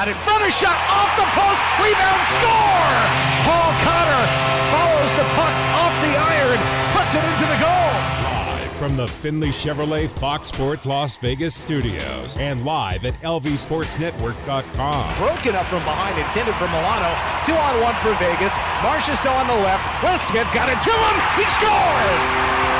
Out in front of shot off the post. Rebound score. Paul Cotter follows the puck off the iron, puts it into the goal. Live from the Findlay Chevrolet Fox Sports Las Vegas studios and live at lvsportsnetwork.com. Broken up from behind, intended for Milano. Two on one for Vegas. Marchessault on the left. Will Smith got it to him. He scores.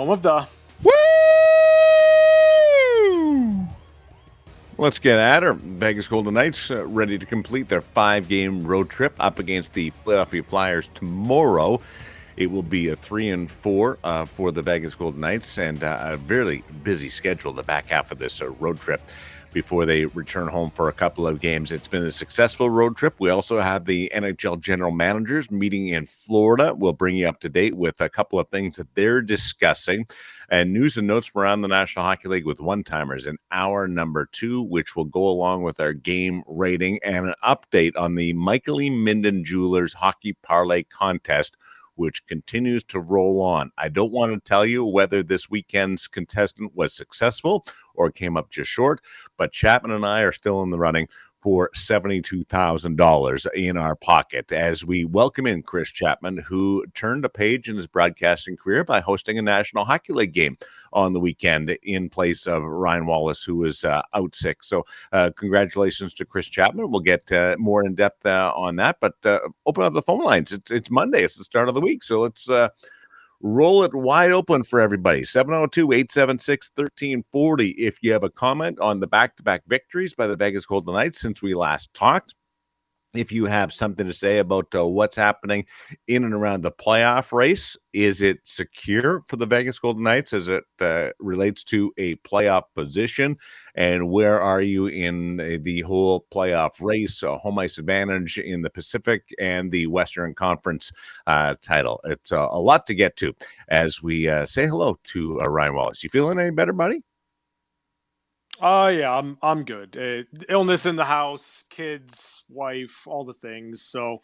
home of the. Woo! Let's get at her. Vegas Golden Knights uh, ready to complete their five game road trip up against the Philadelphia Flyers tomorrow. It will be a three and four uh, for the Vegas Golden Knights and uh, a very busy schedule the back half of this uh, road trip before they return home for a couple of games. It's been a successful road trip. We also have the NHL general managers meeting in Florida. We'll bring you up to date with a couple of things that they're discussing and news and notes from around the National Hockey League with one timers in hour number two, which will go along with our game rating and an update on the Michael E. Minden Jewelers Hockey Parlay Contest which continues to roll on. I don't want to tell you whether this weekend's contestant was successful or came up just short, but Chapman and I are still in the running for $72,000 in our pocket as we welcome in Chris Chapman, who turned a page in his broadcasting career by hosting a National Hockey League game on the weekend in place of Ryan Wallace, who was uh, out sick. So, uh, congratulations to Chris Chapman. We'll get uh, more in depth uh, on that, but uh, open up the phone lines. It's, it's Monday, it's the start of the week. So, let's uh, roll it wide open for everybody. 702-876-1340 if you have a comment on the back-to-back victories by the vegas golden knights since we last talked if you have something to say about uh, what's happening in and around the playoff race, is it secure for the Vegas Golden Knights as it uh, relates to a playoff position? And where are you in uh, the whole playoff race, home ice advantage in the Pacific and the Western Conference uh, title? It's uh, a lot to get to as we say hello to Ryan Wallace. You feeling any better, buddy? Oh yeah, I'm I'm good. Uh, illness in the house, kids, wife, all the things. So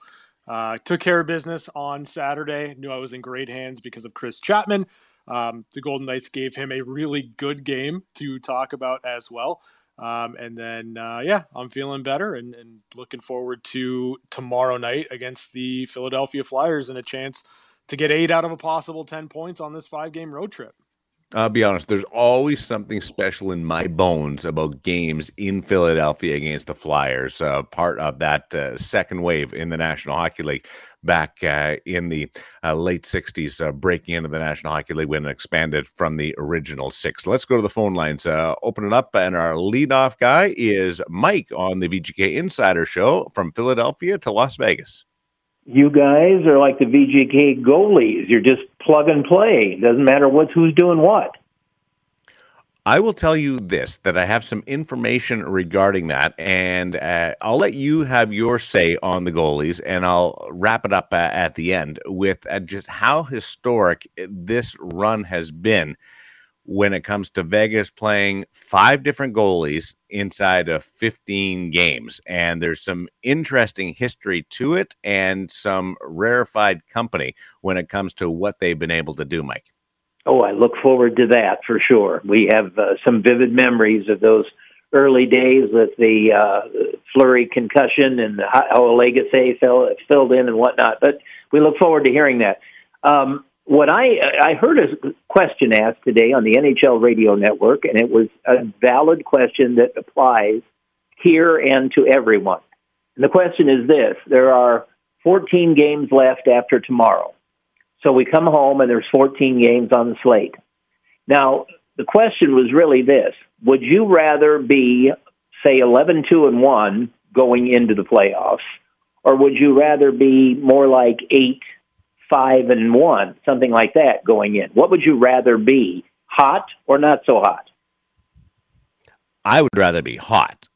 uh, took care of business on Saturday. Knew I was in great hands because of Chris Chapman. Um, the Golden Knights gave him a really good game to talk about as well. Um, and then uh, yeah, I'm feeling better and, and looking forward to tomorrow night against the Philadelphia Flyers and a chance to get eight out of a possible ten points on this five game road trip. I'll be honest, there's always something special in my bones about games in Philadelphia against the Flyers, uh, part of that uh, second wave in the National Hockey League back uh, in the uh, late 60s, uh, breaking into the National Hockey League when it expanded from the original six. Let's go to the phone lines, uh, open it up, and our leadoff guy is Mike on the VGK Insider Show from Philadelphia to Las Vegas you guys are like the VGK goalies. You're just plug and play. Doesn't matter what's who's doing what. I will tell you this that I have some information regarding that, and uh, I'll let you have your say on the goalies, and I'll wrap it up uh, at the end with uh, just how historic this run has been when it comes to Vegas playing five different goalies inside of 15 games. And there's some interesting history to it and some rarefied company when it comes to what they've been able to do, Mike. Oh, I look forward to that for sure. We have uh, some vivid memories of those early days with the uh, Fleury concussion and how Lagacé filled in and whatnot. But we look forward to hearing that. Um, what I I heard a question asked today on the NHL radio network, and it was a valid question that applies here and to everyone. And the question is this: There are 14 games left after tomorrow, so we come home and there's 14 games on the slate. Now, the question was really this: Would you rather be, say, 11 2 and one going into the playoffs, or would you rather be more like eight? Five and one, something like that going in? What would you rather be, hot or not so hot? I would rather be hot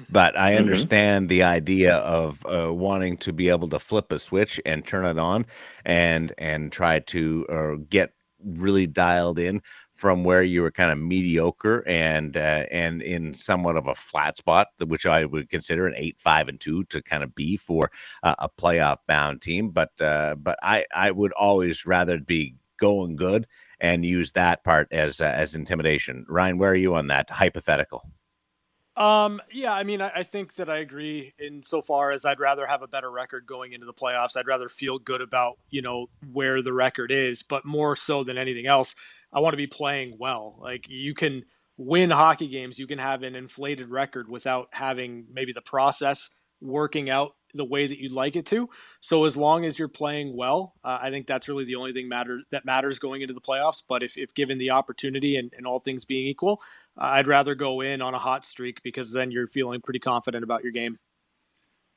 but I mm-hmm. understand mm-hmm. the idea of uh, wanting to be able to flip a switch and turn it on and and try to uh, get really dialed in from where you were kind of mediocre and uh, and in somewhat of a flat spot, which I would consider an eight five and two to kind of be for uh, a playoff bound team. But uh, but I I would always rather be going good and use that part as uh, as intimidation. Ryan, where are you on that hypothetical? Um, yeah, I mean, I, I, think that I agree in so far as I'd rather have a better record going into the playoffs. I'd rather feel good about, you know, where the record is, but more so than anything else, I want to be playing well. Like you can win hockey games, you can have an inflated record without having maybe the process working out the way that you'd like it to. So as long as you're playing well, uh, I think that's really the only thing matter that matters going into the playoffs. But if, if given the opportunity and, and all things being equal, uh, I'd rather go in on a hot streak because then you're feeling pretty confident about your game.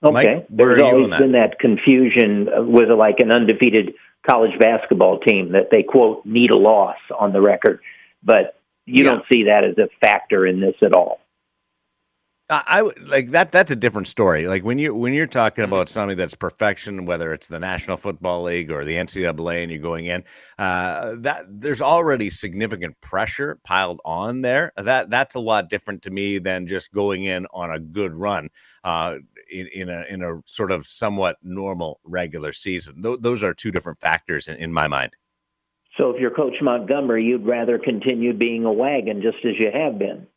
Okay, Mike, there's always that? been that confusion with like an undefeated college basketball team that they quote need a loss on the record, but you yeah. don't see that as a factor in this at all. I would like that. That's a different story. Like when you when you're talking mm-hmm. about something that's perfection, whether it's the National Football League or the NCAA, and you're going in, uh, that there's already significant pressure piled on there. That that's a lot different to me than just going in on a good run uh, in, in a in a sort of somewhat normal regular season. Th- those are two different factors in, in my mind. So, if you're Coach Montgomery, you'd rather continue being a wagon just as you have been.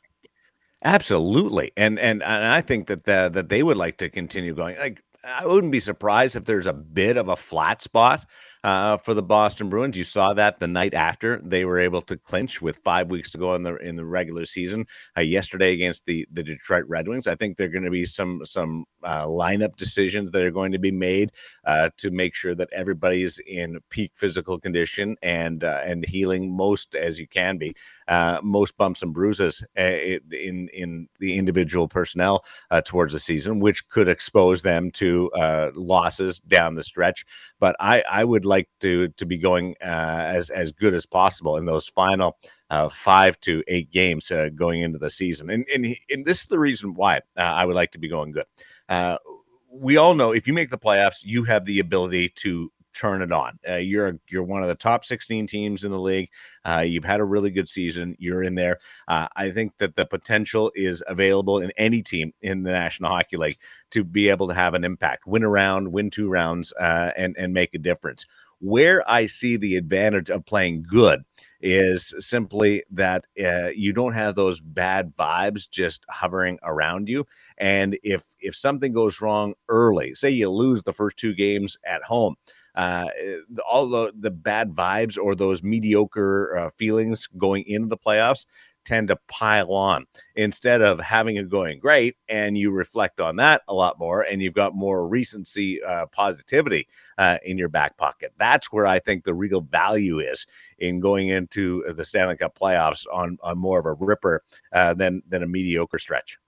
Absolutely, and and and I think that the, that they would like to continue going. Like I wouldn't be surprised if there's a bit of a flat spot uh, for the Boston Bruins. You saw that the night after they were able to clinch with five weeks to go in the in the regular season uh, yesterday against the the Detroit Red Wings. I think there are going to be some some uh, lineup decisions that are going to be made uh, to make sure that everybody's in peak physical condition and uh, and healing most as you can be. Uh, most bumps and bruises in in the individual personnel towards the season, which could expose them to losses down the stretch. But I I would like to to be going uh, as as good as possible in those final uh, five to eight games uh, going into the season. And and, and this is the reason why uh, I would like to be going good. Uh, we all know if you make the playoffs, you have the ability to turn it on. Uh, you're you're one of the top 16 teams in the league. Uh, you've had a really good season. You're in there. Uh, I think that the potential is available in any team in the National Hockey League to be able to have an impact, win a round, win two rounds, uh, and and make a difference. Where I see the advantage of playing good is simply that uh, you don't have those bad vibes just hovering around you. And if if something goes wrong early, say you lose the first two games at home, uh, all the, the bad vibes or those mediocre uh, feelings going into the playoffs tend to pile on instead of having it going great and you reflect on that a lot more and you've got more recency uh, positivity uh, in your back pocket that's where i think the real value is in going into the stanley cup playoffs on, on more of a ripper uh, than than a mediocre stretch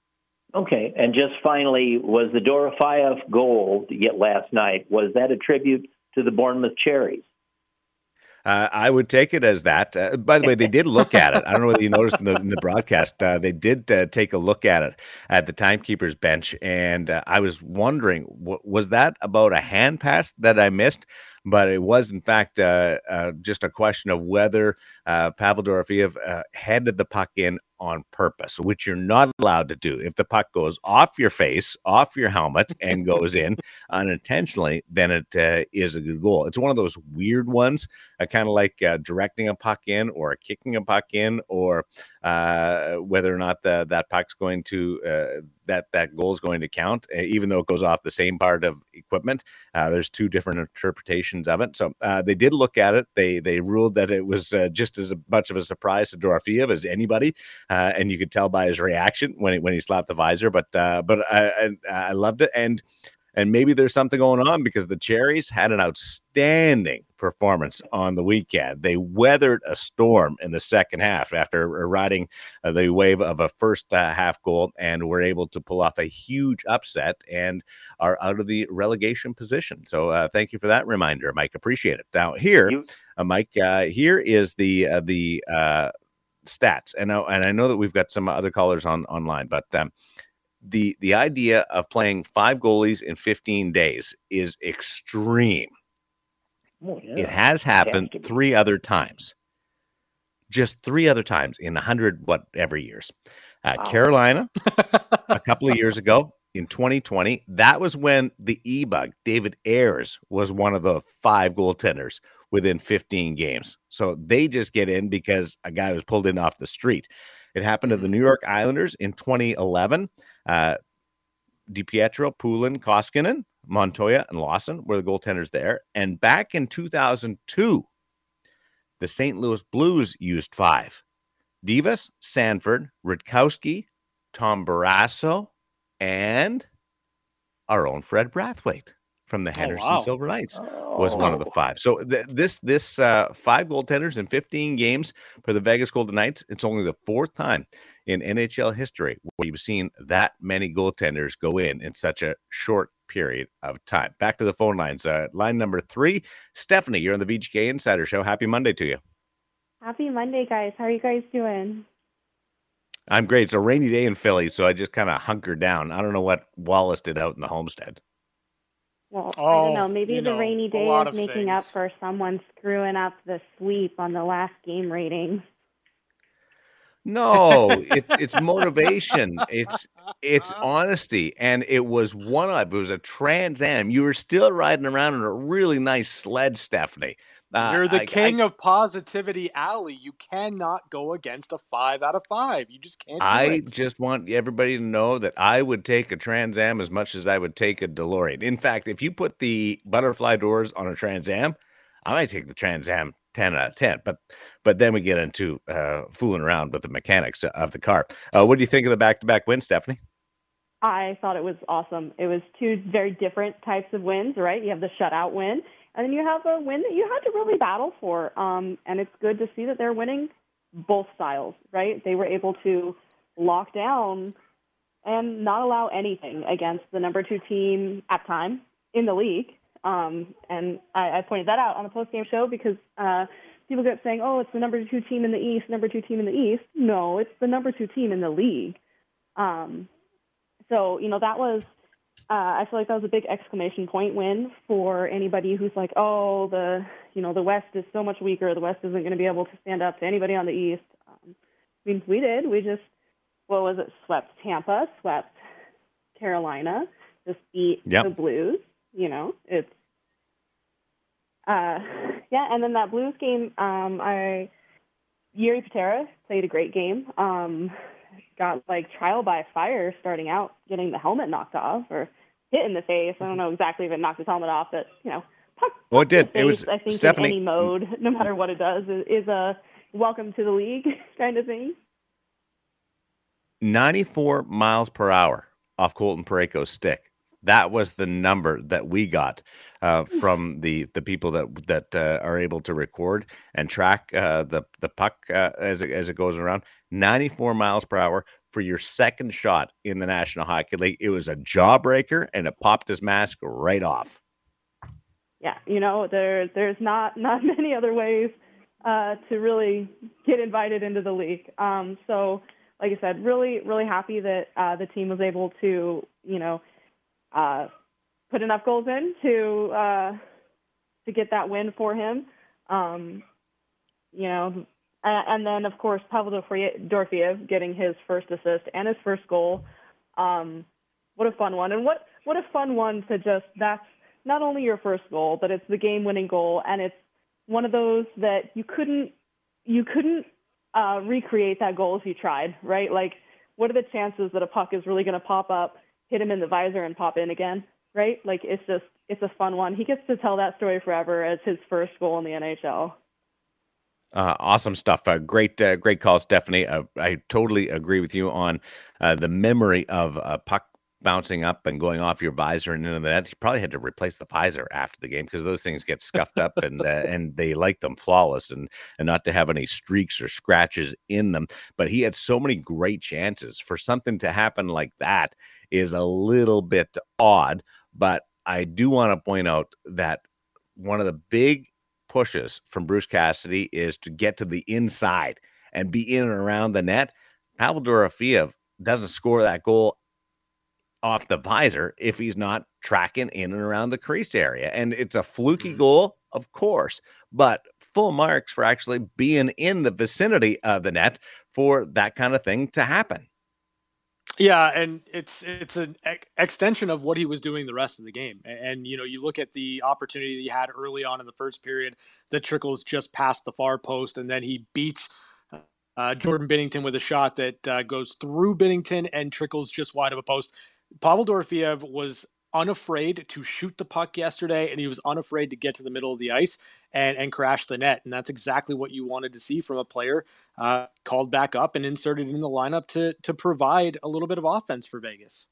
okay and just finally was the dorofeyev goal yet last night was that a tribute to the Bournemouth Cherries. Uh, I would take it as that. Uh, by the way, they did look at it. I don't know whether you noticed in the, in the broadcast. Uh, they did uh, take a look at it at the timekeeper's bench, and uh, I was wondering, w- was that about a hand pass that I missed? But it was in fact uh, uh, just a question of whether uh, Pavel Dorofeyev uh, headed the puck in on purpose, which you're not allowed to do. If the puck goes off your face, off your helmet, and goes in unintentionally, then it uh, is a good goal. It's one of those weird ones, uh, kind of like directing a puck in or kicking a puck in, or whether or not the, that puck's going to that that goal is going to count, even though it goes off the same part of equipment. there's two different interpretations of it. So uh, they did look at it. They they ruled that it was uh, just as much of a surprise to Dorofeyev as anybody, uh, and you could tell by his reaction when he, when he slapped the visor. But uh, but I, I, I loved it, and and maybe there's something going on because the Cherries had an outstanding performance on the weekend. They weathered a storm in the second half after riding uh, the wave of a first uh, half goal and were able to pull off a huge upset and are out of the relegation position. So uh, thank you for that reminder, Mike. Appreciate it. Now here, uh, Mike, uh, here is the uh, the stats, and I, and I know that we've got some other callers on online, but um, the the idea of playing five goalies in 15 days is extreme. Oh, yeah. It has happened to be. three other times. Just three other times in a hundred whatever years. Uh, Wow. Carolina, a couple of years ago in 2020, that was when the e bug, David Ayres, was one of the five goaltenders within 15 games. So they just get in because a guy was pulled in off the street. It happened to the New York Islanders in 2011. Uh, DiPietro, Poulin, Koskinen, Montoya, and Lawson were the goaltenders there. And back in 2002, the St. Louis Blues used five. Divis, Sanford, Rudkowsky, Tom Barrasso, and our own Fred Brathwaite from the Henderson wow. Silver Knights was one of the Oh. five. So th- this this uh, five goaltenders in 15 games for the Vegas Golden Knights. It's only the fourth time in NHL history where you've seen that many goaltenders go in in such a short period of time. Back to the phone lines. Uh, line number three, Stephanie. You're on the VGK Insider Show. Happy Monday to you. Happy Monday, guys. How are you guys doing? I'm great. It's a rainy day in Philly, so I just kind of hunkered down. I don't know what Wallace did out in the homestead. Well, I Oh, don't know. Maybe the know, rainy day is of making up for someone screwing up the sweep on the last game rating. No, it's it's motivation. It's it's uh-huh. honesty, and it was one of it was a Trans Am. You were still riding around in a really nice sled, Stephanie. Uh, You're the I- king of positivity alley. You cannot go against a five out of five. You just can't do I, I it. just want everybody to know that I would take a Trans Am as much as I would take a DeLorean. In fact, if you put the butterfly doors on a Trans Am, I might take the Trans Am 10 out of 10. But but then we get into uh, fooling around with the mechanics of the car. Uh, what do you think of the back to back win, Stephanie? I thought it was awesome. It was two very different types of wins, right? You have the shutout win, and then you have a win that you had to really battle for. Um, and it's good to see that they're winning both styles, right? They were able to lock down and not allow anything against the number two team at time in the league. Um, and I, I pointed that out on the post game show because uh, people kept saying, "Oh, it's the number two team in the East, number two team in the East." No, it's the number two team in the league. Um, so you know that was uh, I feel like that was a big exclamation point win for anybody who's like, oh, the you know the West is so much weaker. The West isn't going to be able to stand up to anybody on the East. Um, I mean, we did. We just what was it? Swept Tampa, swept Carolina, just beat Yep. the Blues. You know, it's uh, yeah. And then that Blues game, um, I Jiri Patera played a great game. Um, got like trial by fire starting out, getting the helmet knocked off or hit in the face. I don't know exactly if it knocked his helmet off, but you know, puck, Well, it did. the It was- I think Stephanie- in any mode, no matter what it does, is, is a welcome to the league kind of thing. 94 miles per hour off Colton Parayko's stick. That was the number that we got uh, from the the people that that uh, are able to record and track uh, the the puck uh, as it, as it goes around. 94 miles per hour for your second shot in the National Hockey League. It was a jawbreaker and it popped his mask right off. yeah, you know, there there's not not many other ways uh, to really get invited into the league. Um, so, like I said, really really happy that uh, the team was able to you know uh, put enough goals in to uh, to get that win for him. Um, you know, a- and then of course Pavel Dorfie- Dorfiev getting his first assist and his first goal. Um, what a fun one, and what what a fun one to just that's not only your first goal, but it's the game-winning goal, and it's one of those that you couldn't you couldn't uh, recreate that goal if you tried, right? Like, what are the chances that a puck is really going to pop up, hit him in the visor, and pop in again, right? Like, it's just it's a fun one. He gets to tell that story forever as his first goal in the NHL. Uh, awesome stuff. Uh, great, uh, great call, Stephanie. Uh, I totally agree with you on uh, the memory of a puck bouncing up and going off your visor and into the net. You probably had to replace the visor after the game because those things get scuffed up and uh, and they like them flawless and and not to have any streaks or scratches in them. But he had so many great chances for something to happen like that is a little bit odd. But I do want to point out that one of the big pushes from Bruce Cassidy is to get to the inside and be in and around the net, Pavel Dorofeyev doesn't score that goal off the visor if he's not tracking in and around the crease area. And it's a fluky mm-hmm. goal, of course, but full marks for actually being in the vicinity of the net for that kind of thing to happen. Yeah, and it's it's an ex- extension of what he was doing the rest of the game. And, and, you know, you look at the opportunity that he had early on in the first period that trickles just past the far post, and then he beats uh, Jordan Binnington with a shot that uh, goes through Binnington and trickles just wide of a post. Pavel Dorofeyev was unafraid to shoot the puck yesterday, and he was unafraid to get to the middle of the ice and and crash the net. And that's exactly what you wanted to see from a player uh, called back up and inserted in the lineup to to provide a little bit of offense for Vegas.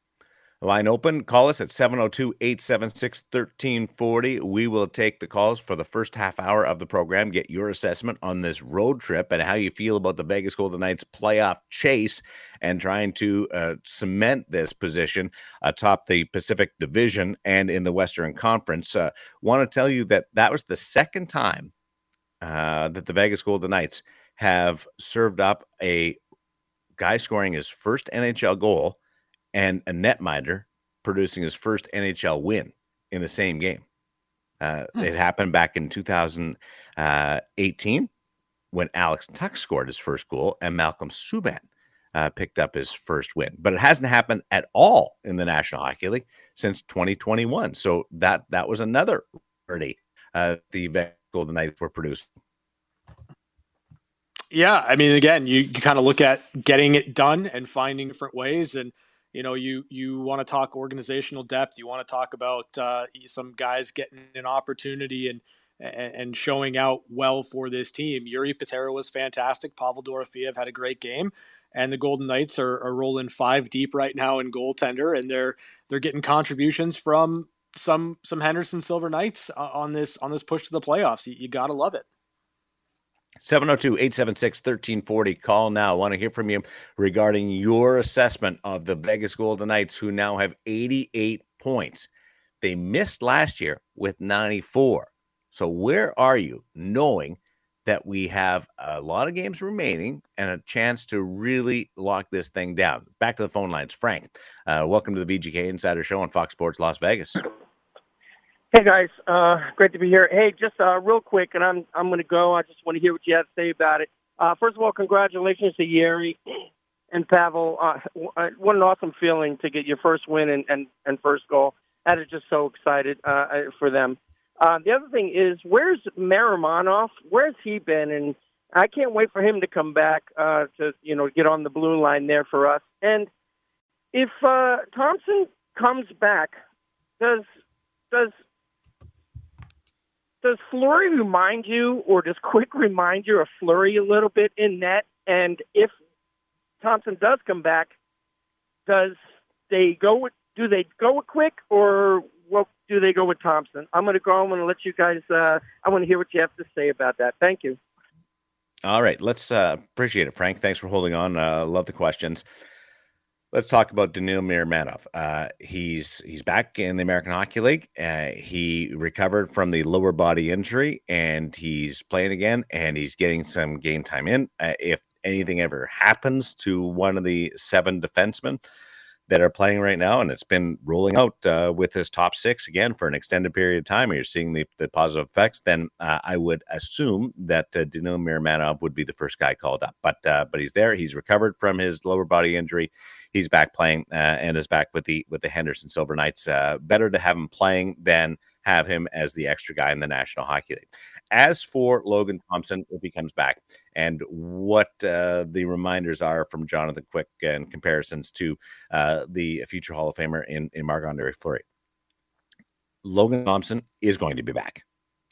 Line open. Call us at 702 876 1340. We will take the calls for the first half hour of the program. Get your assessment on this road trip and how you feel about the Vegas Golden Knights playoff chase and trying to uh, cement this position atop the Pacific Division and in the Western Conference. Uh, Want to tell you that that was the second time uh, that the Vegas Golden Knights have served up a guy scoring his first NHL goal and a netminder producing his first NHL win in the same game. Uh, hmm. It happened back in 2018 when Alex Tuch scored his first goal and Malcolm Subban uh, picked up his first win. But it hasn't happened at all in the National Hockey League since 2021. So that that was another party uh, the Golden Knights were producing. Yeah, I mean, again, you, you kind of look at getting it done and finding different ways and – you know you you want to talk organizational depth you want to talk about uh, some guys getting an opportunity and and showing out well for this team. Jiri Patera was fantastic. Pavel Dorofeyev had a great game, and the Golden Knights are, are rolling five deep right now in goaltender, and they're they're getting contributions from some some Henderson Silver Knights uh, on this on this push to the playoffs. You, you gotta love it. 702 876 1340. Call now. I want to hear from you regarding your assessment of the Vegas Golden Knights, who now have 88 points. They missed last year with 94. So, where are you knowing that we have a lot of games remaining and a chance to really lock this thing down? Back to the phone lines. Frank, uh, welcome to the VGK Insider Show on Fox Sports Las Vegas. Hey guys, uh, great to be here. Hey, just uh, real quick, and I'm I'm going to go. I just want to hear what you have to say about it. Uh, first of all, congratulations to Jiri and Pavel. Uh, uh, what an awesome feeling to get your first win and and, and first goal. That is just so excited uh, for them. Uh, the other thing is, where's Miromanov? Where's he been? And I can't wait for him to come back uh, to you know get on the blue line there for us. And if uh, Thompson comes back, does does does Fleury remind you, or does Quick remind you of Fleury a little bit in net? And if Thompson does come back, does they go with? Do they go with Quick, or what do they go with Thompson? I'm going to go. I'm going to let you guys. Uh, I want to hear what you have to say about that. Thank you. All right, let's uh, appreciate it, Frank. Thanks for holding on. Uh, love the questions. Let's talk about Daniil Miromanov. Uh, he's he's back in the American Hockey League. Uh, he recovered from the lower body injury, and he's playing again. And he's getting some game time in. Uh, if anything ever happens to one of the seven defensemen, that are playing right now, and it's been rolling out uh, with his top six again for an extended period of time. And you're seeing the, the positive effects. Then uh, I would assume that uh, Daniil Miromanov would be the first guy called up. But uh, but he's there. He's recovered from his lower body injury. He's back playing uh, and is back with the with the Henderson Silver Knights. Uh, better to have him playing than have him as the extra guy in the National Hockey League. As for Logan Thompson, if he comes back, and what uh, the reminders are from Jonathan Quick and comparisons to uh, the future Hall of Famer in, in Marc Andre Fleury. Logan Thompson is going to be back.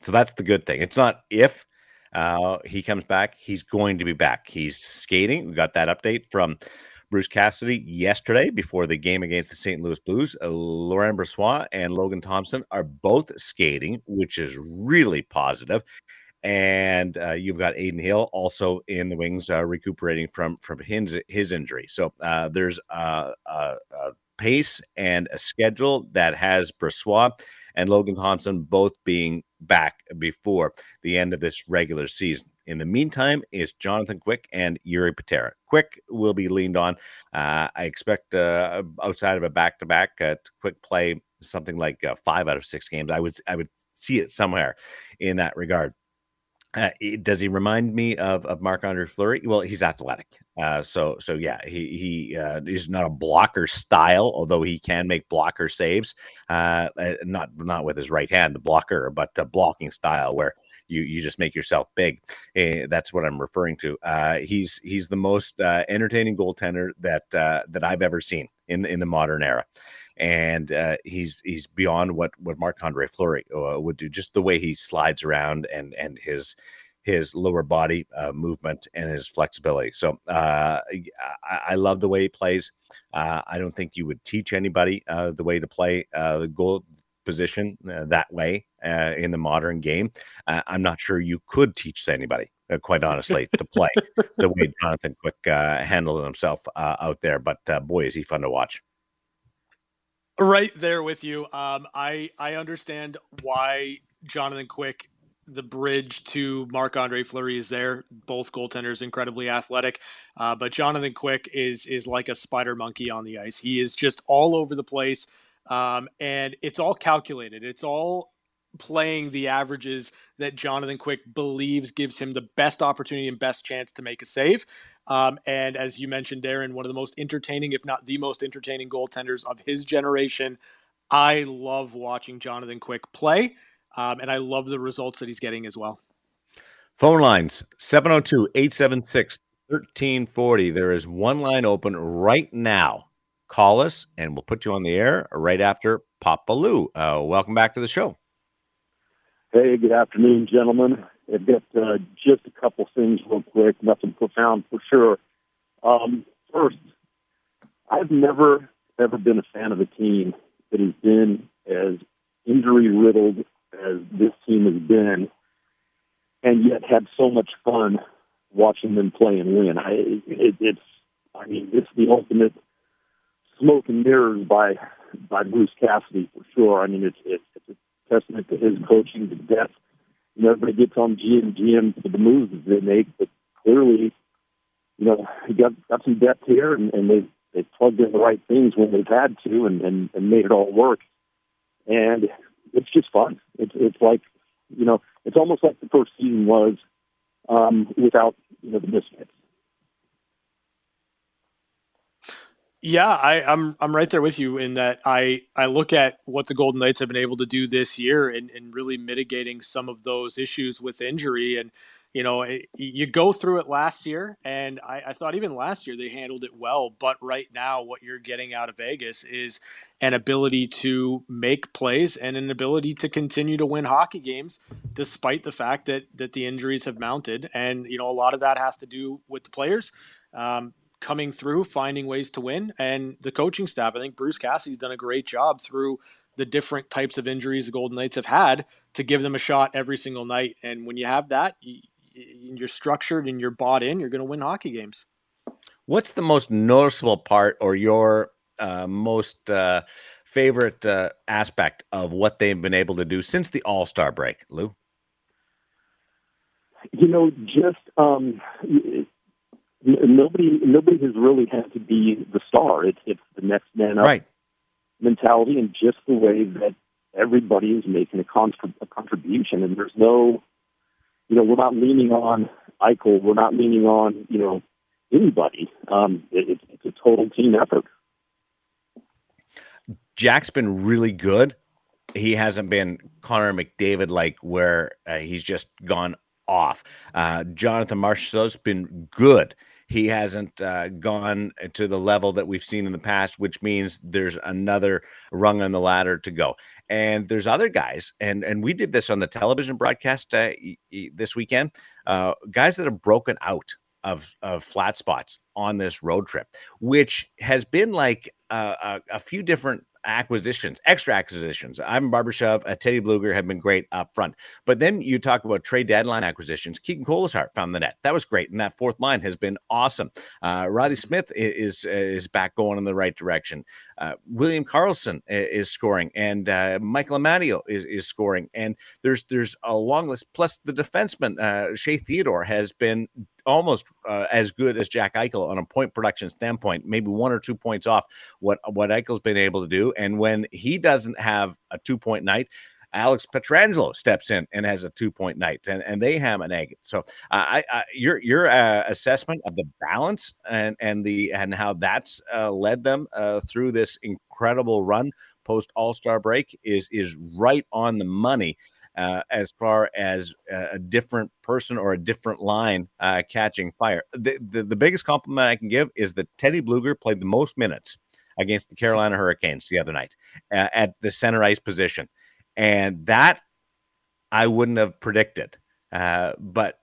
So that's the good thing. It's not if uh, he comes back, he's going to be back. He's skating. We got that update from Bruce Cassidy yesterday before the game against the St. Louis Blues. Uh, Laurent Brossoit and Logan Thompson are both skating, which is really positive. And uh, you've got Adin Hill also in the wings, uh, recuperating from from his his injury. So uh, there's a, a, a, pace and a schedule that has Brossoit and Logan Thompson both being back before the end of this regular season. In the meantime, it's Jonathan Quick and Jiri Patera. Quick will be leaned on. Uh, I expect uh, outside of a back to back, Quick play something like uh, five out of six games. I would I would see it somewhere in that regard. Uh, does he remind me of of Marc Andre Fleury? Well, he's athletic, uh, so so yeah, he he uh, he's not a blocker style, although he can make blocker saves. Uh, uh, not not with his right hand, the blocker, but the blocking style where you you just make yourself big. Uh, that's what I'm referring to. Uh, he's he's the most uh, entertaining goaltender that uh, that I've ever seen in in the modern era and uh, he's he's beyond what what Marc Andre Fleury uh, would do. Just the way he slides around and and his his lower body uh, movement and his flexibility. So uh, I, I, love the way he plays. Uh, I don't think you would teach anybody uh, the way to play the goal position that way in the modern game. I'm not sure you could teach anybody. quite honestly, to play the way Jonathan Quick handled himself out there, but boy, is he fun to watch. Right there with you. Um, I I understand why Jonathan Quick, the bridge to Marc Andre Fleury is there. Both goaltenders incredibly athletic, uh, but Jonathan Quick is is like a spider monkey on the ice. He is just all over the place, um, and it's all calculated. It's all playing the averages that Jonathan Quick believes gives him the best opportunity and best chance to make a save. Um, and as you mentioned, Darren, one of the most entertaining, if not the most entertaining goaltenders of his generation. I love watching Jonathan Quick play, um, and I love the results that he's getting as well. Phone lines 702 876 1340. There is one line open right now. Call us, and we'll put you on the air right after Papa Lou. Uh, welcome back to the show. Hey, good afternoon, gentlemen. I've got uh, just a couple things real quick, nothing profound for sure. Um, first, I've never, ever been a fan of a team that has been as injury riddled as this team has been, and yet had so much fun watching them play and win. I, it, it's, I mean, it's the ultimate smoke and mirrors by by Bruce Cassidy for sure. I mean, it's it's, it's a testament to his coaching, the depth. You know, everybody gets on GM GM for the moves they make, but clearly, you know, he got got some depth here, and, and they they plugged in the right things when they've had to, and, and and made it all work. And it's just fun. It's it's like, you know, it's almost like the first season was um, without you know the misfits. Yeah, I, am I'm, I'm right there with you in that I I look at what the Golden Knights have been able to do this year and, and really mitigating some of those issues with injury. And you know it, you go through it last year and I, I thought even last year they handled it well. But right now what you're getting out of Vegas is an ability to make plays and an ability to continue to win hockey games despite the fact that that the injuries have mounted. And you know a lot of that has to do with the players. Um, coming through, finding ways to win, and the coaching staff. I think Bruce Cassidy's done a great job through the different types of injuries the Golden Knights have had to give them a shot every single night. And when you have that, you, you're structured and you're bought in. You're going to win hockey games. What's the most noticeable part, or your uh, most uh, favorite uh, aspect of what they've been able to do since the All Star break, Lou? You know, just um, nobody nobody has really had to be the star. It's it's the next man up right. mentality, and just the way that everybody is making a, contrib- a contribution. And there's no, you know, we're not leaning on Eichel. We're not leaning on you know anybody. Um, it, it's a total team effort. Jack's been really good. He hasn't been Connor McDavid like where uh, he's just gone off. Uh, Jonathan Marchessault's been good he hasn't uh, gone to the level that we've seen in the past, which means there's another rung on the ladder to go. And there's other guys, and and we did this on the television broadcast uh, this weekend. Uh, guys that have broken out of of flat spots on this road trip, which has been like a, a few different acquisitions, extra acquisitions. Ivan Barbashev, uh, Teddy Blueger have been great up front. But then you talk about trade deadline acquisitions. Keegan Kolesar found the net. That was great. And that fourth line has been awesome. Uh, Reilly Smith is, is back going in the right direction. Uh, William Karlsson is scoring, and uh, Michael Amadio is, is scoring. And there's there's a long list. Plus, the defenseman, uh, Shea Theodore, has been almost uh, as good as Jack Eichel on a point production standpoint, maybe one or two points off what what Eichel's been able to do. And when he doesn't have a two point night, Alex Pietrangelo steps in and has a two point night, and, and they have an egg. So, uh, I, I, your your uh, assessment of the balance and and the and how that's uh, led them uh, through this incredible run post All Star break is is right on the money uh, as far as a different person or a different line uh, catching fire. The, the, the biggest compliment I can give is that Teddy Blueger played the most minutes against the Carolina Hurricanes the other night uh, at the center ice position, and that I wouldn't have predicted. Uh, but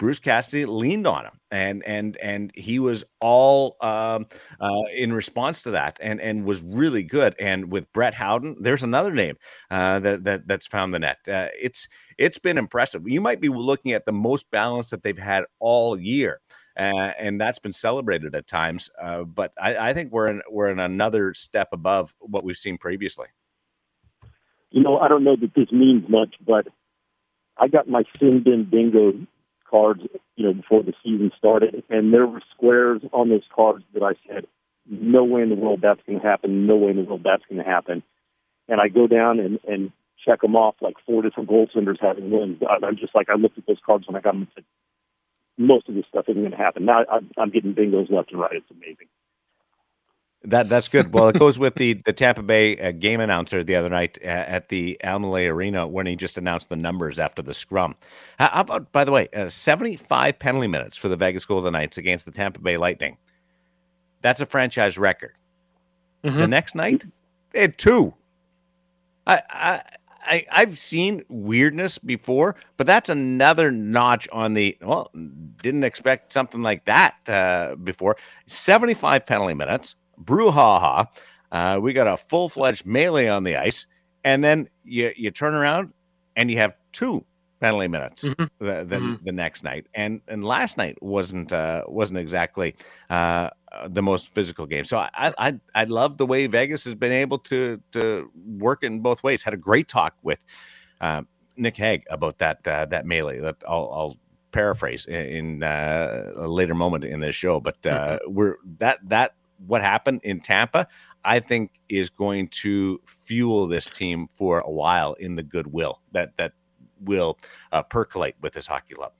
Bruce Cassidy leaned on him, and and and he was all um, uh, in response to that, and and was really good. And with Brett Howden, there's another name uh, that that that's found the net. Uh, it's it's been impressive. You might be looking at the most balance that they've had all year. Uh, and that's been celebrated at times, uh, but I, I think we're in we're in another step above what we've seen previously. You know, I don't know that this means much, but I got my sin bin bingo cards, you know, before the season started, and there were squares on those cards that I said, "No way in the world that's going to happen. No way in the world that's going to happen." And I go down and and check them off, like four different goaltenders having wins. I'm just like, I looked at those cards when I got them and said, "Most of this stuff isn't going to happen." Now I'm getting bingos left and right. It's amazing. That that's good. Well, it goes with the the Tampa Bay uh, game announcer the other night uh, at the Amalie Arena when he just announced the numbers after the scrum. How about, by the way, uh, seventy five penalty minutes for the Vegas Golden Knights against the Tampa Bay Lightning. That's a franchise record. Mm-hmm. The next night, they had two. I, I I, I've seen weirdness before, but that's another notch on the. Well, didn't expect something like that uh, before. Seventy-five penalty minutes, brouhaha. Uh, we got a full fledged melee on the ice, and then you you turn around and you have two penalty minutes mm-hmm. the, the, mm-hmm. the, next night, and and last night wasn't uh, wasn't exactly uh, the most physical game. So I I I love the way Vegas has been able to to work in both ways. Had a great talk with uh, Nick Hague about that uh, that melee. That I'll, I'll paraphrase in, in uh, a later moment in this show, but uh, mm-hmm. we're that that what happened in Tampa, I think is going to fuel this team for a while in the goodwill that that will uh, percolate with this hockey club.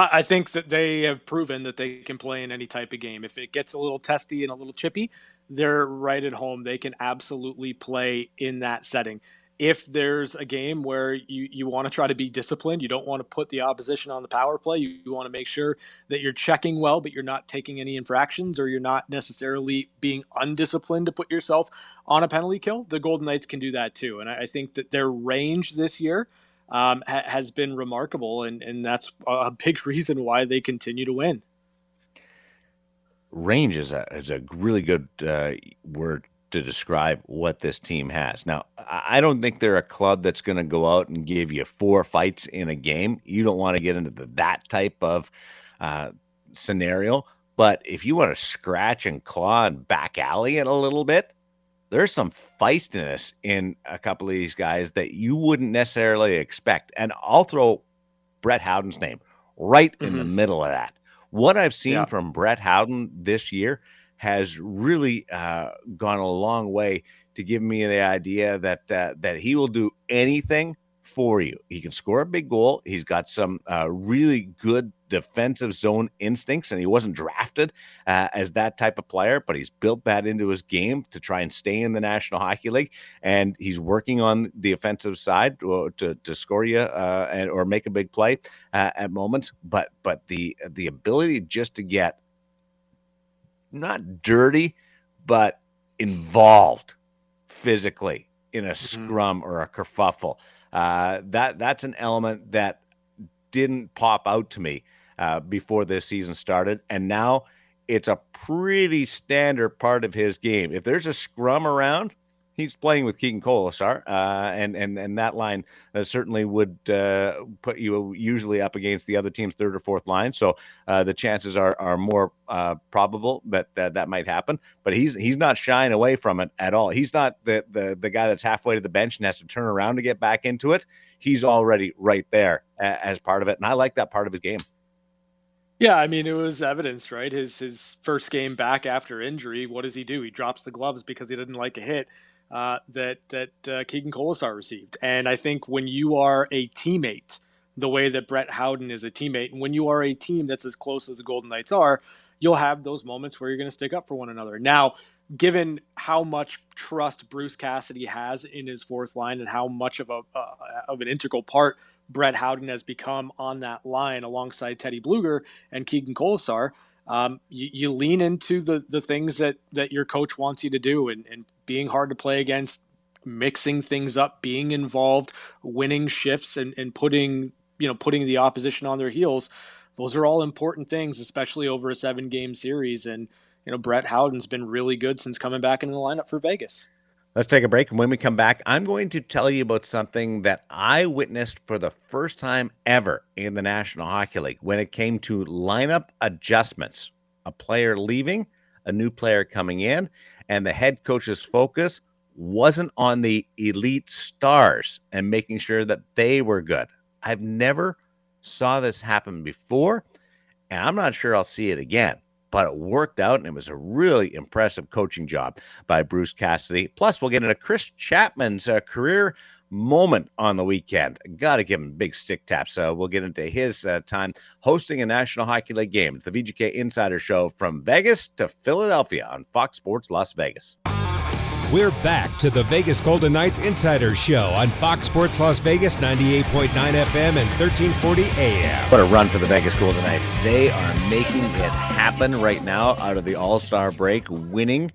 I think that they have proven that they can play in any type of game. If it gets a little testy and a little chippy, they're right at home. They can absolutely play in that setting if there's a game where you, you want to try to be disciplined, you don't want to put the opposition on the power play. You, you, want to make sure that you're checking well, but you're not taking any infractions or you're not necessarily being undisciplined to put yourself on a penalty kill. The Golden Knights can do that too. And I, I think that their range this year um, ha- has been remarkable. And, and that's a big reason why they continue to win. Range is a, is a really good uh, word to describe what this team has. Now, I don't think they're a club that's going to go out and give you four fights in a game. You don't want to get into the, that type of uh, scenario. But if you want to scratch and claw and back alley it a little bit, there's some feistiness in a couple of these guys that you wouldn't necessarily expect. And I'll throw Brett Howden's name right in mm-hmm. the middle of that. What I've seen yeah. from Brett Howden this year has really uh, gone a long way to give me the idea that uh, that he will do anything for you. He can score a big goal. He's got some uh, really good defensive zone instincts, and he wasn't drafted uh, as that type of player, but he's built that into his game to try and stay in the National Hockey League. And he's working on the offensive side to to, to score you uh, and or make a big play uh, at moments. But but the the ability just to get not dirty, but involved physically in a mm-hmm. scrum or a kerfuffle. Uh, that that's an element that didn't pop out to me uh, before this season started, and now it's a pretty standard part of his game. If there's a scrum around, he's playing with Keegan Kolesar, uh, and and and that line uh, certainly would uh, put you usually up against the other team's third or fourth line. So uh, the chances are are more uh, probable that, that that might happen. But he's he's not shying away from it at all. He's not the the the guy that's halfway to the bench and has to turn around to get back into it. He's already right there as part of it, and I like that part of his game. Yeah, I mean it was evidence, right? His his first game back after injury, what does he do? He drops the gloves because he didn't like a hit uh, that that uh, Keegan Kolesar received. And I think when you are a teammate, the way that Brett Howden is a teammate, and when you are a team that's as close as the Golden Knights are, you'll have those moments where you're going to stick up for one another. Now, given how much trust Bruce Cassidy has in his fourth line and how much of a uh, of an integral part Brett Howden has become on that line alongside Teddy Blueger and Keegan Kolesar, um, you, you, lean into the the things that that your coach wants you to do, and, and being hard to play against, mixing things up, being involved, winning shifts, and, and putting you know putting the opposition on their heels. Those are all important things, especially over a seven game series. And you know Brett Howden's been really good since coming back into the lineup for Vegas. Let's take a break. And when we come back, I'm going to tell you about something that I witnessed for the first time ever in the National Hockey League when it came to lineup adjustments. A player leaving, a new player coming in, and the head coach's focus wasn't on the elite stars and making sure that they were good. I've never saw this happen before, and I'm not sure I'll see it again but it worked out and it was a really impressive coaching job by Bruce Cassidy. Plus, we'll get into Chris Chapman's uh, career moment on the weekend. Got to give him big stick taps. So we'll get into his uh, time hosting a National Hockey League game. It's the VGK Insider Show from Vegas to Philadelphia on Fox Sports Las Vegas. We're back to the Vegas Golden Knights Insider Show on Fox Sports Las Vegas 98.9 FM and 1340 AM. What a run for the Vegas Golden Knights. They are making it happen right now out of the All Star break, winning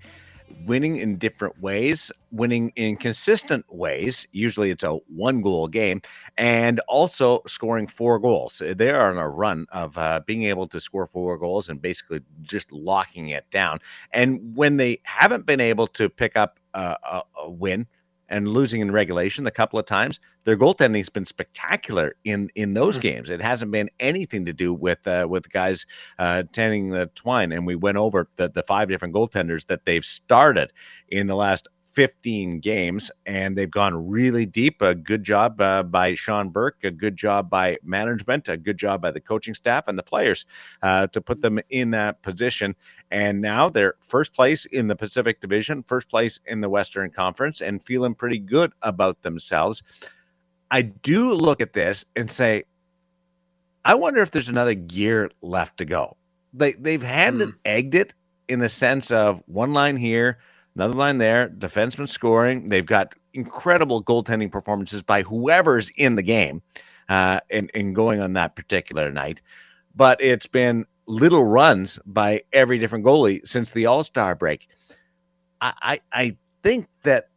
winning in different ways, winning in consistent ways. Usually it's a one goal game, and also scoring four goals. They are on a run of uh, being able to score four goals and basically just locking it down. And when they haven't been able to pick up uh, a, a win, and losing in regulation a couple of times. Their goaltending has been spectacular in in those mm-hmm. games. It hasn't been anything to do with uh, with guys uh, tending the twine. And we went over the the five different goaltenders that they've started in the last 15 games, and they've gone really deep. A good job uh, by Sean Burke, a good job by management, a good job by the coaching staff and the players uh, to put them in that position. And now they're first place in the Pacific Division, first place in the Western Conference, and feeling pretty good about themselves. I do look at this and say, I wonder if there's another gear left to go. They they've had mm. egged it in the sense of one line here, Another line there, defenseman scoring. They've got incredible goaltending performances by whoever's in the game uh, and, and going on that particular night. But it's been little runs by every different goalie since the All Star break. I, I, I think that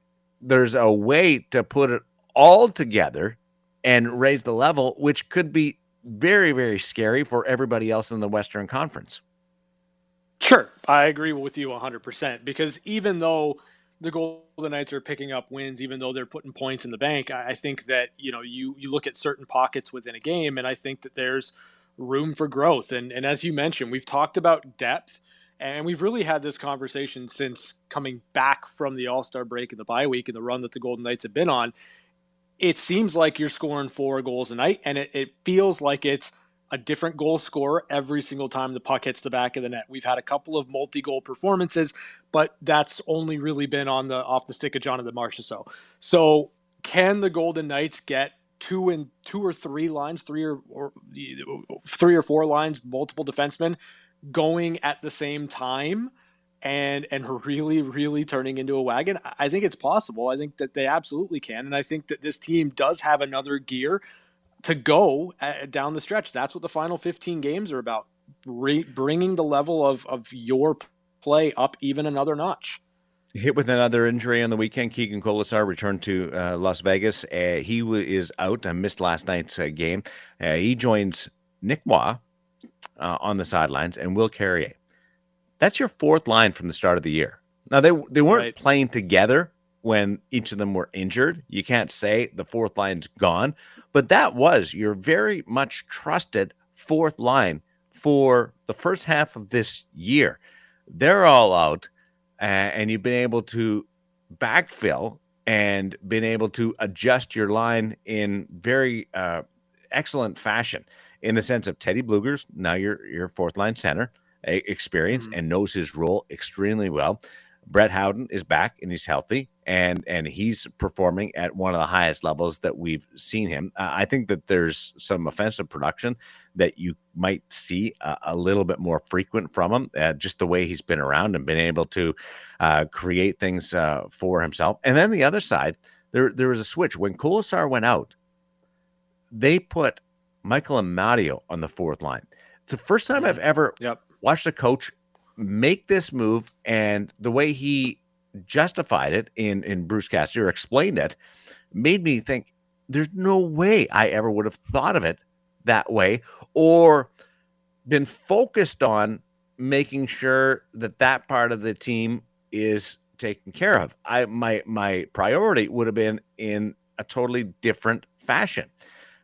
there's a way to put it all together and raise the level, which could be very, very scary for everybody else in the Western Conference. Sure, I agree with you 100% because even though the Golden Knights are picking up wins, even though they're putting points in the bank, I think that you know you you look at certain pockets within a game, and I think that there's room for growth. And and as you mentioned, we've talked about depth, and we've really had this conversation since coming back from the All Star break and the bye week and the run that the Golden Knights have been on. It seems like you're scoring four goals a night, and it, it feels like it's a different goal scorer every single time the puck hits the back of the net. We've had a couple of multi-goal performances, but that's only really been on the off the stick of Jonathan Marchessault. So can the Golden Knights get two and two or three lines, three or, or three or four lines, multiple defensemen going at the same time? and and really really turning into a wagon i think it's possible i think that they absolutely can and i think that this team does have another gear to go uh, down the stretch. That's what the final 15 games are about. Re- bringing the level of, of your play up even another notch. Hit with another injury on the weekend. Keegan Kolesar returned to uh, Las Vegas. Uh, he w- is out. I missed last night's uh, game. Uh, he joins Nick Roy uh, on the sidelines and Will Carrier. That's your fourth line from the start of the year. Now they they weren't Right. playing together when each of them were injured. You can't say the fourth line's gone, but that was your very much trusted fourth line for the first half of this year. They're all out, uh, and you've been able to backfill and been able to adjust your line in very uh, excellent fashion. In the sense of Teddy Blueger's now your your fourth line center, experience Mhm. and knows his role extremely well. Brett Howden is back and he's healthy and and he's performing at one of the highest levels that we've seen him. Uh, I think that there's some offensive production that you might see a, a little bit more frequent from him, uh, just the way he's been around and been able to uh, create things uh, for himself. And then the other side, there there was a switch when Kolesar went out. They put Michael Amadio on the fourth line. It's the first time I've ever Yep. watched a coach make this move and the way he justified it in in Bruce Cassidy explained it made me think there's no way I ever would have thought of it that way or been focused on making sure that that part of the team is taken care of. I my my priority would have been in a totally different fashion.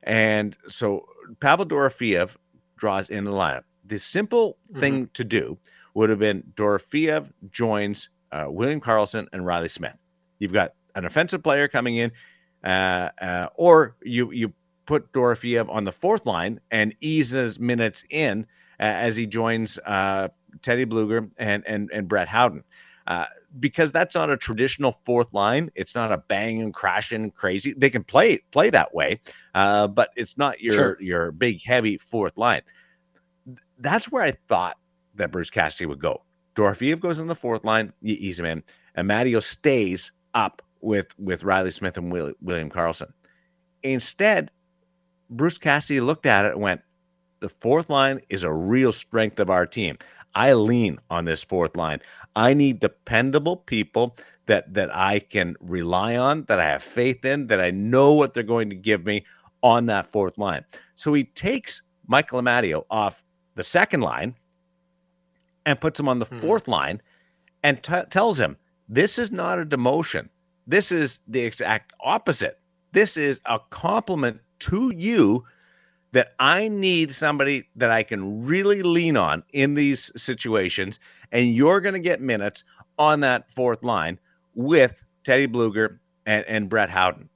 And so Pavel Dorofeyev draws in the lineup. The simple mm-hmm. thing to do would have been Dorofeyev joins uh, William Karlsson and Reilly Smith. You've got an offensive player coming in, uh, uh, or you you put Dorofeyev on the fourth line and eases minutes in uh, as he joins uh, Teddy Blueger and and and Brett Howden. Uh, because that's not a traditional fourth line. It's not a banging, crashing, crazy. They can play play that way, uh, but it's not your Sure. your big, heavy fourth line. That's where I thought that Bruce Cassidy would go. Dorofeyev goes on the fourth line, him in, and Amadio stays up with with Reilly Smith and Will, William Karlsson. Instead, Bruce Cassidy looked at it and went, "The fourth line is a real strength of our team. I lean on this fourth line. I need dependable people that that I can rely on, that I have faith in, that I know what they're going to give me on that fourth line." So he takes Michael Amadio off the second line and puts him on the Hmm. fourth line and t- tells him this is not a demotion. This is the exact opposite. This is a compliment to you that I need somebody that I can really lean on in these situations. And you're going to get minutes on that fourth line with Teddy Blueger and, and Brett Howden.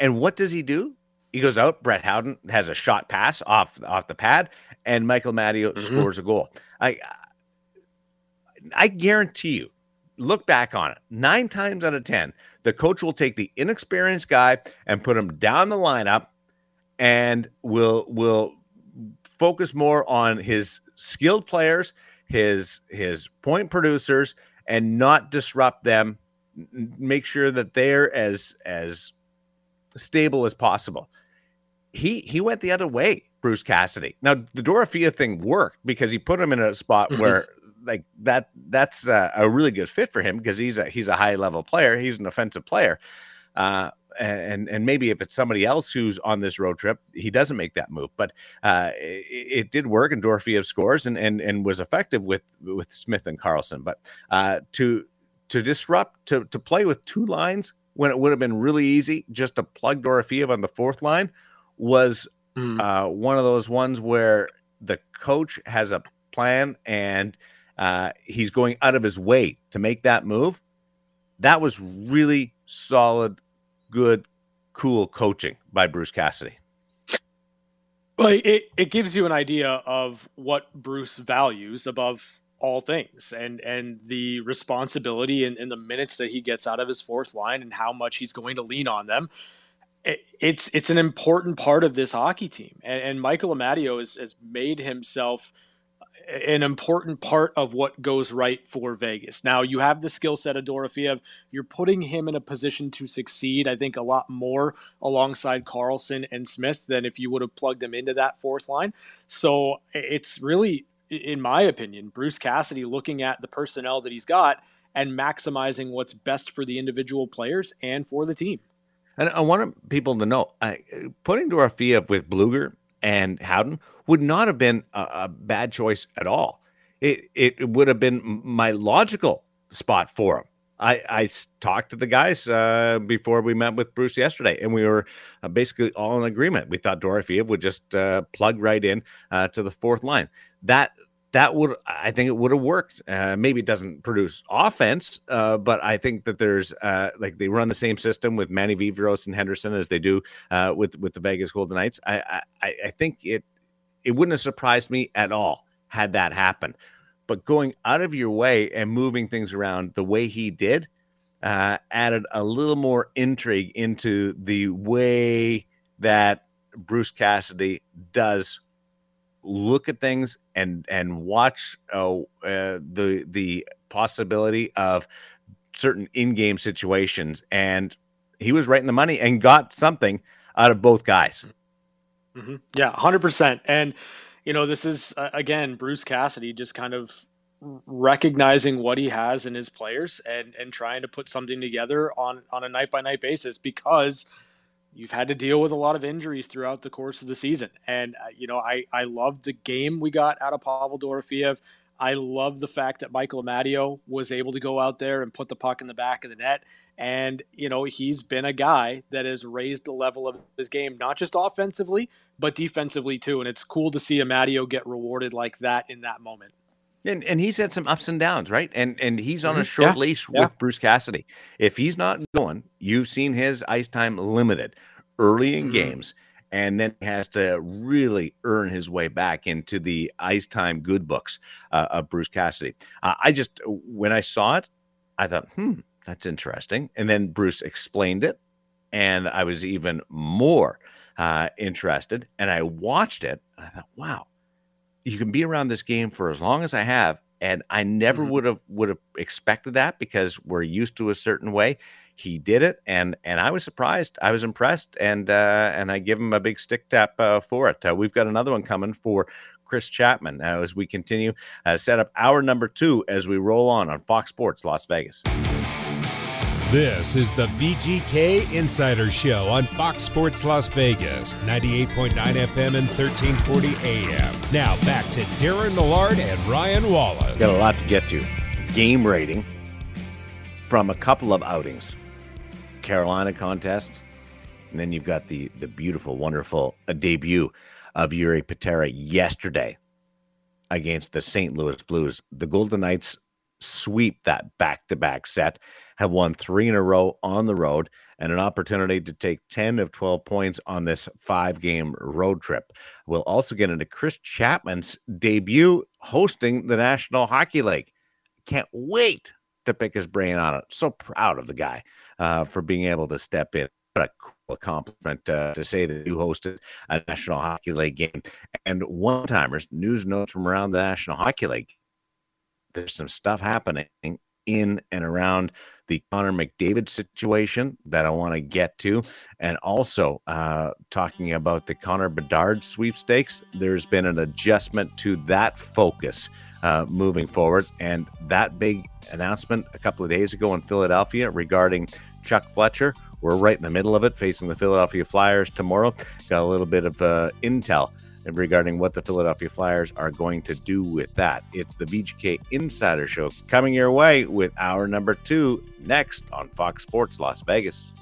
And what does he do? He goes out. Brett Howden has a shot pass off off the pad, and Michael Amadio Mhm. scores a goal. I I guarantee you, look back on it. Nine times out of ten, the coach will take the inexperienced guy and put him down the lineup, and will will focus more on his skilled players, his his point producers, and not disrupt them. Make sure that they're as as stable as possible. He he went the other way, Bruce Cassidy. Now the Dorofeyev thing worked because he put him in a spot Mhm. where like that that's a, a really good fit for him because he's a he's a high level player. He's an offensive player. Uh, and and maybe if it's somebody else who's on this road trip, he doesn't make that move. But uh, it, it did work, and Dorofeyev scores and and and was effective with with Smith and Karlsson. But uh, to to disrupt to to play with two lines when it would have been really easy just to plug Dorofeyev on the fourth line was Mm. uh, one of those ones where the coach has a plan and uh, he's going out of his way to make that move. That was really solid, good, cool coaching by Bruce Cassidy. Well, it, it gives you an idea of what Bruce values above all things and and the responsibility and, and the minutes that he gets out of his fourth line and how much he's going to lean on them. It, it's it's an important part of this hockey team. And, and Michael Amadio has, has made himself an important part of what goes right for Vegas. Now you have the skill set of Dorofeyev. You're putting him in a position to succeed. I think a lot more alongside Karlsson and Smith than if you would have plugged him into that fourth line. So it's really, in my opinion, Bruce Cassidy looking at the personnel that he's got and maximizing what's best for the individual players and for the team. And I want people to know putting Dorofeyev with Blueger and Howden would not have been a, a bad choice at all. it it would have been my logical spot for him. I, I talked to the guys uh, before we met with Bruce yesterday, and we were uh, basically all in agreement. We thought Dorofeyev would just uh, plug right in uh, to the fourth line. That that would I think it would have worked. Uh, maybe it doesn't produce offense, uh, but I think that there's like they run the same system with Manny Viveiros and Henderson as they do with with the Vegas Golden Knights. I, I I think it it wouldn't have surprised me at all had that happen but going out of your way and moving things around the way he did uh, added a little more intrigue into the way that Bruce Cassidy does look at things and and watch uh, uh, the the possibility of certain in-game situations. And he was right in the money and got something out of both guys. Mm-hmm. yeah 100% and you know, this is uh, again Bruce Cassidy just kind of recognizing what he has in his players and and trying to put something together on on a night by night basis because you've had to deal with a lot of injuries throughout the course of the season. And uh, you know, I I love the game we got out of Pavel Dorofeyev. I love the fact that Michael Amadio was able to go out there and put the puck in the back of the net. And, you know, he's been a guy that has raised the level of his game, not just offensively, but defensively too. And it's cool to see Amadio get rewarded like that in that moment. And, and he's had some ups and downs, right? And and he's on mm-hmm. a short yeah. leash with yeah. Bruce Cassidy. If he's not going, you've seen his ice time limited early in mm-hmm. games and then he has to really earn his way back into the ice time good books uh, of Bruce Cassidy. Uh, I just, when I saw it, I thought, hmm, that's interesting. And then Bruce explained it, and I was even more uh, interested. And I watched it, and I thought, wow, you can be around this game for as long as I have. And I never mm-hmm. would have would have expected that because we're used to a certain way he did it, and and I was surprised. I was impressed, and uh, and I give him a big stick tap uh, for it. Uh, we've got another one coming for Chris Chapman uh, as we continue uh, set up our number two as we roll on on Fox Sports Las Vegas. This is the VGK Insider Show on Fox Sports Las Vegas, 98.9 FM and 1340 AM. Now back to Darren Millard and Ryan Wallace. Got a lot to get to. Game rating from a couple of outings. Carolina contest. And then you've got the the beautiful, wonderful debut of Jiri Patera yesterday against the St. Louis Blues. The Golden Knights sweep that back to back set, have won three in a row on the road, and an opportunity to take 10 of 12 points on this five game road trip. We'll also get into Chris Chapman's debut hosting the National Hockey League. Can't wait to pick his brain on it. So proud of the guy uh, for being able to step in. What a cool accomplishment uh, to say that you hosted a National Hockey League game. And one timers, news notes from around the National Hockey League. There's some stuff happening in and around the Connor McDavid situation that I want to get to, and also uh, talking about the Connor Bedard sweepstakes. There's been an adjustment to that focus uh, moving forward. And that big announcement a couple of days ago in Philadelphia regarding Chuck Fletcher, we're right in the middle of it, facing the Philadelphia Flyers tomorrow. Got a little bit of uh, intel regarding what the Philadelphia Flyers are going to do with that. It's the VGK Insider Show coming your way with our number two next on Fox Sports Las Vegas.